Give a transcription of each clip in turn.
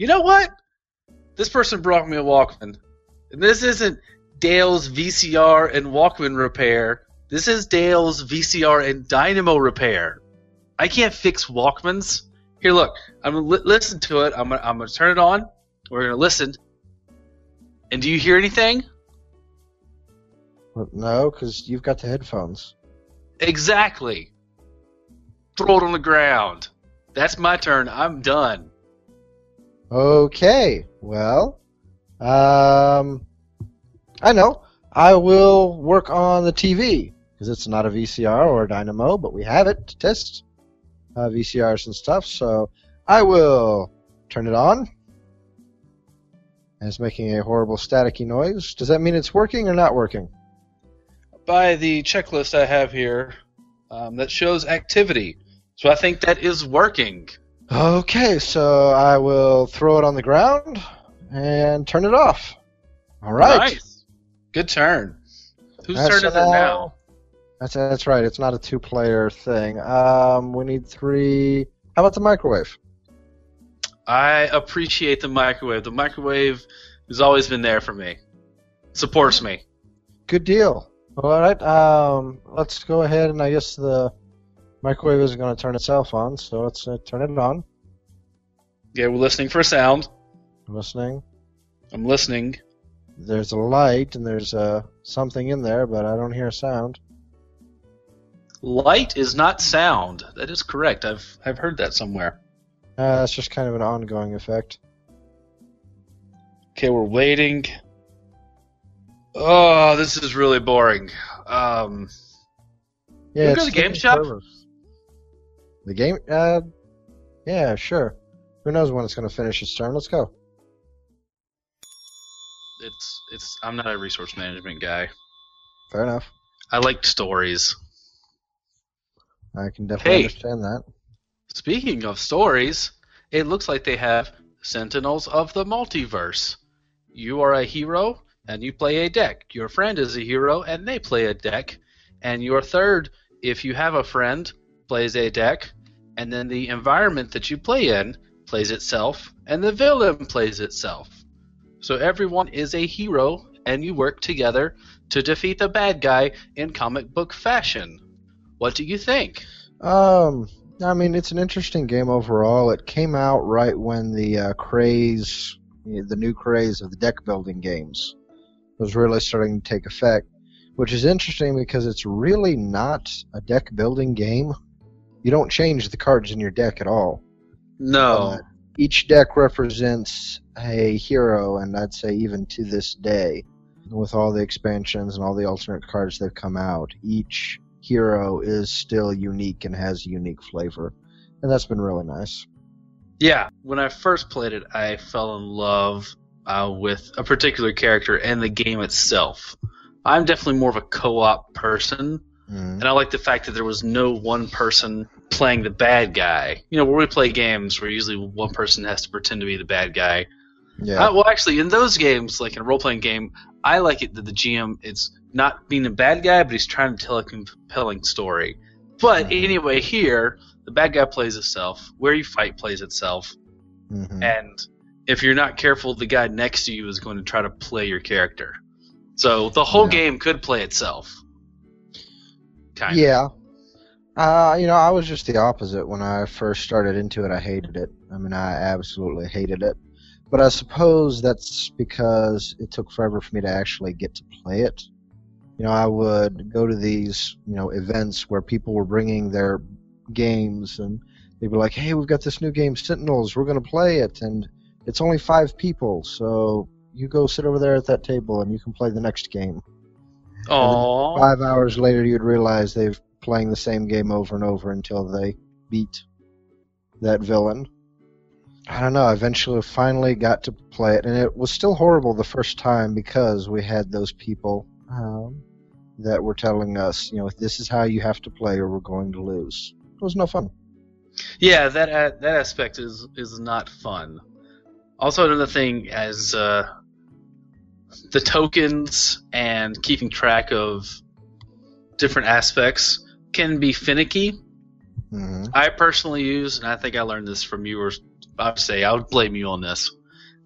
You know what? This person brought me a Walkman. And this isn't Dale's VCR and Walkman repair. This is Dale's VCR and Dynamo repair. I can't fix Walkmans. Here, look. I'm gonna li- listen to it. I'm gonna, I'm gonna turn it on. We're gonna listen. And do you hear anything? No, because you've got the headphones. Exactly. Throw it on the ground. That's my turn. I'm done. Okay, well, um, I know. I will work on the TV because it's not a VCR or a Dynamo, but we have it to test uh, VCRs and stuff. So I will turn it on. And it's making a horrible staticky noise. Does that mean it's working or not working? By the checklist I have here, um, that shows activity. So I think that is working. Okay, so I will throw it on the ground and turn it off. All right. Nice. Good turn. Whose That's turn is it now? That's that's right. It's not a two-player thing. Um, we need three. How about the microwave? I appreciate the microwave. The microwave has always been there for me. Supports me. Good deal. All right. Um, let's go ahead and I guess the microwave isn't going to turn itself on. So let's uh, turn it on. Yeah, we're listening for sound. I'm listening. I'm listening. There's a light and there's uh, something in there, but I don't hear a sound. Light is not sound. That is correct. I've I've heard that somewhere. Uh, that's just kind of an ongoing effect. Okay, we're waiting. Oh, this is really boring. Um, Yeah, You go to the game shop? The game? Uh, yeah, sure. Who knows when it's going to finish its turn? Let's go. it's it's. I'm not a resource management guy. Fair enough. I like stories. I can definitely Hey. understand that. Speaking of stories, it looks like they have Sentinels of the Multiverse. You are a hero and you play a deck. Your friend is a hero and they play a deck. And your third, if you have a friend, plays a deck. And then the environment that you play in plays itself, and the villain plays itself. So everyone is a hero, and you work together to defeat the bad guy in comic book fashion. What do you think? Um, I mean, it's an interesting game overall. It came out right when the uh, craze, the new craze of the deck building games, was really starting to take effect. Which is interesting because it's really not a deck building game. You don't change the cards in your deck at all. No. Uh, each deck represents a hero, and I'd say even to this day, with all the expansions and all the alternate cards that have come out, each hero is still unique and has a unique flavor, and that's been really nice. Yeah, when I first played it, I fell in love uh, with a particular character and the game itself. I'm definitely more of a co-op person, Mm. and I like the fact that there was no one person playing the bad guy. You know, where we play games where usually one person has to pretend to be the bad guy. Yeah, Uh, well, actually, in those games, like in a role-playing game, I like it that the GM is not being a bad guy, but he's trying to tell a compelling story. But Mhm. anyway, here the bad guy plays itself. Where you fight plays itself. hmm and if you're not careful, the guy next to you is going to try to play your character. So the whole Yeah. game could play itself. Yeah. Uh, you know, I was just the opposite when I first started into it. I hated it. I mean, I absolutely hated it. But I suppose that's because it took forever for me to actually get to play it. You know, I would go to these, you know, events where people were bringing their games and they'd be like, "Hey, we've got this new game, Sentinels. We're going to play it, and it's only five people, so you go sit over there at that table and you can play the next game." Aww. Five hours later, you'd realize they've playing the same game over and over until they beat that villain. I don't know. Eventually, finally got to play it, and it was still horrible the first time because we had those people um, that were telling us, you know, this is how you have to play, or we're going to lose. It was no fun. Yeah, that that aspect is is not fun. Also, another thing as uh, the tokens and keeping track of different aspects can be finicky. hmm I personally use, and I think I learned this from you or I would say I would blame you on this.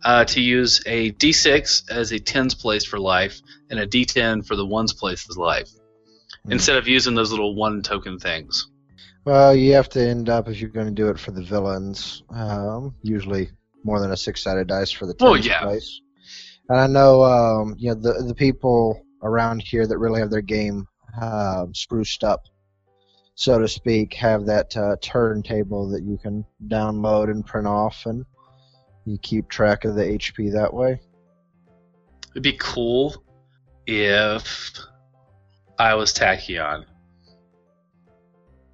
Uh, to use a D6 as a tens place for life and a D10 for the ones place as life, Hmm. instead of using those little one token things. Well, you have to end up if you're going to do it for the villains. Um, usually more than a six-sided dice for the tens yeah. place. And I know, um, you know, the the people around here that really have their game um spruced up, so to speak, have that uh, turntable that you can download and print off, and you keep track of the HP that way. It'd be cool if I was Tachyon.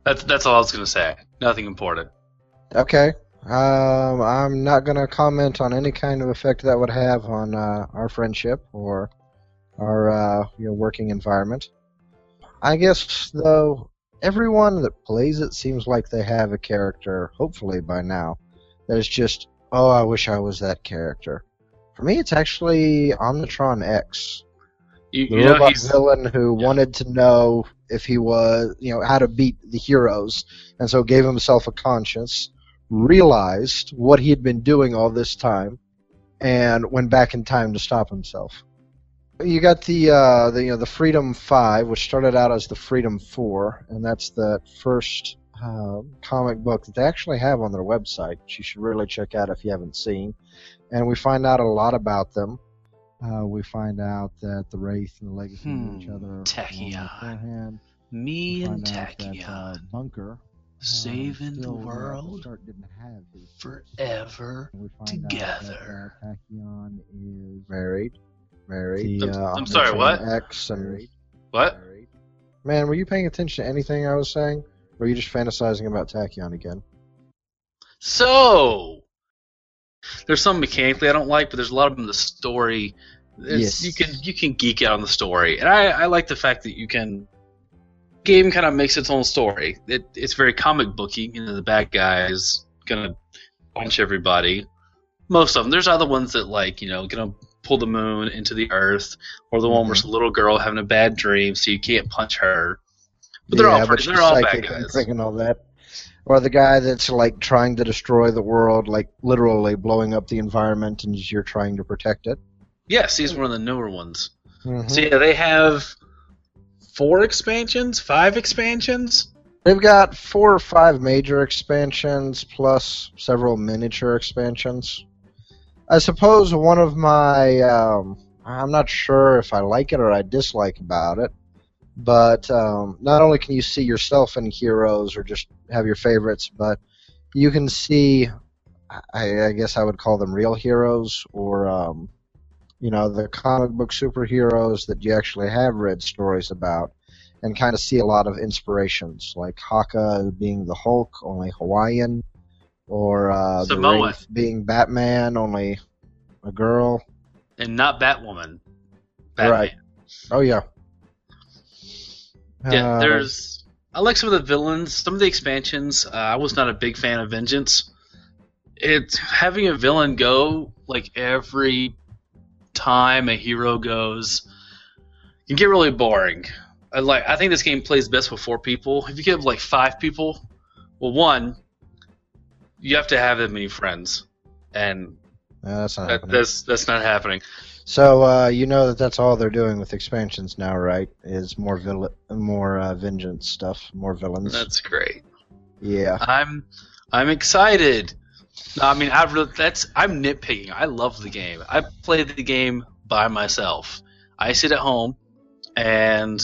That's that's all I was gonna say. Nothing important. Okay. Um, I'm not going to comment on any kind of effect that would have on uh, our friendship or our uh, you know working environment. I guess though, everyone that plays it seems like they have a character. Hopefully by now, that is just oh, I wish I was that character. For me, it's actually Omnitron X, You, the you know robot villain who yeah. wanted to know if he was, you know, how to beat the heroes, and so gave himself a conscience, realized what he had been doing all this time, and went back in time to stop himself. You got the, uh, the you know the Freedom Five, which started out as the Freedom Four, and that's the first uh, comic book that they actually have on their website. Which you should really check out if you haven't seen. And we find out a lot about them. Uh, we find out that the Wraith and the Legacy know each Hmm, other. Tachyon. me and that, uh, Bunker saving the still, uh, at world start didn't have his forever. together. That, uh, Tachyon is married. Married. I'm- The, uh, I'm sorry, what? X and What? married. Man, were you paying attention to anything I was saying? Or were you just fantasizing about Tachyon again? So there's some mechanically I don't like, but there's a lot of them in the story. Yes. You can you can geek out on the story, and I, I like the fact that you can. Game kind of makes its own story. It, it's very comic booky. You know, the bad guy is gonna punch everybody. Most of them. There's other ones that like you know gonna pull the moon into the earth, or the one where it's a little girl having a bad dream, so you can't punch her. But they're yeah, all pretty, they're all bad and guys. freaking all that. Or the guy that's like trying to destroy the world, like literally blowing up the environment, and you're trying to protect it. Yes, he's one of the newer ones. Mhm. So yeah, they have four expansions, five expansions. They've got four or five major expansions plus several miniature expansions. I suppose one of my um, I'm not sure if I like it or I dislike about it, but um, not only can you see yourself in heroes or just have your favorites, but you can see I, I guess I would call them real heroes or um, you know the comic book superheroes that you actually have read stories about and kind of see a lot of inspirations, like Haka being the Hulk, only Hawaiian, or uh, the Samoan. Being Batman, only a girl. and not Batwoman. Batman. Right. Oh yeah. Yeah, Uh, there's. I like some of the villains. Some of the expansions. Uh, I was not a big fan of Vengeance. It's having a villain go like every time a hero goes can get really boring. I like. I think this game plays best with four people. If you give like five people, well, one, you have to have that many friends, and that's not that, happening. that's that's not happening. So uh, you know that that's all they're doing with expansions now, right? Is more vill- more uh, vengeance stuff, more villains. That's great. yeah. I'm I'm excited. No, I mean, I really, that's I'm nitpicking. I love the game. I play the game by myself. I sit at home and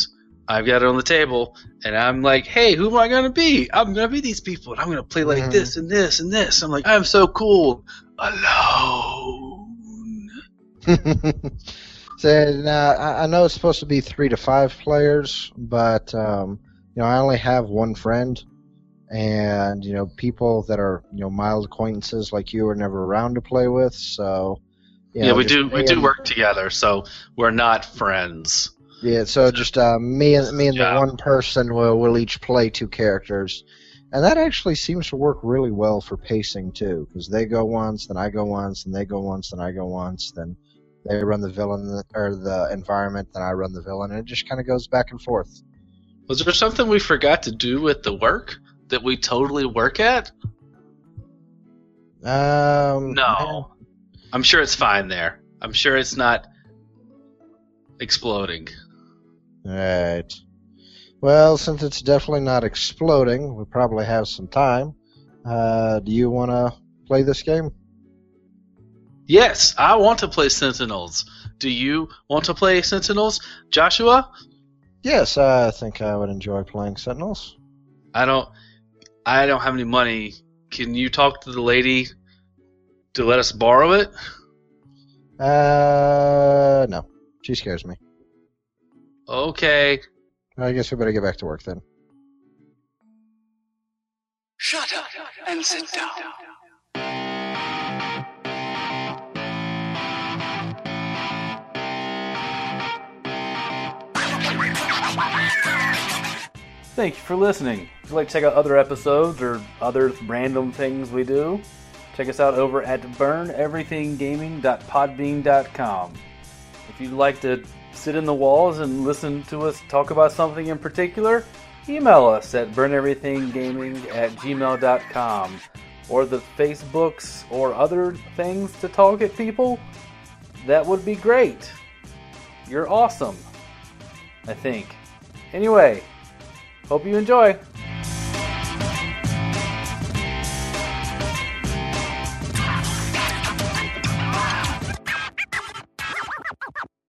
I've got it on the table, and I'm like, "Hey, who am I gonna be? I'm gonna be these people, and I'm gonna play like Mhm. this and this and this." I'm like, "I'm so cool alone." so now I I know it's supposed to be three to five players, but um, you know I only have one friend, and you know people that are you know mild acquaintances like you are never around to play with. So Yeah, know, we do we do work together, so we're not friends. Yeah, so just uh, me and me and the one person will will each play two characters, and that actually seems to work really well for pacing too, because they go once, then I go once, then they go once, then I go once, then they run the villain or the environment, then I run the villain, and it just kind of goes back and forth. Was there something we forgot to do with the work that we totally work at? Um, No. I'm sure it's fine there. I'm sure it's not exploding. Right. Well, since it's definitely not exploding, we probably have some time. Uh, do you want to play this game? Yes, I want to play Sentinels. Do you want to play Sentinels, Joshua? Yes, I think I would enjoy playing Sentinels. I don't. I don't have any money. Can you talk to the lady to let us borrow it? Uh, no. She scares me. Okay. I guess we better get back to work then. Shut up and sit down. Thank you for listening. If you'd like to check out other episodes or other random things we do, check us out over at burneverythinggaming.podbean.com. If you'd like to sit in the walls and listen to us talk about something in particular, email us at burneverythinggaming at gmail.com or the Facebooks or other things to talk at people. That would be great. You're awesome. I think. Anyway, Hope you enjoy.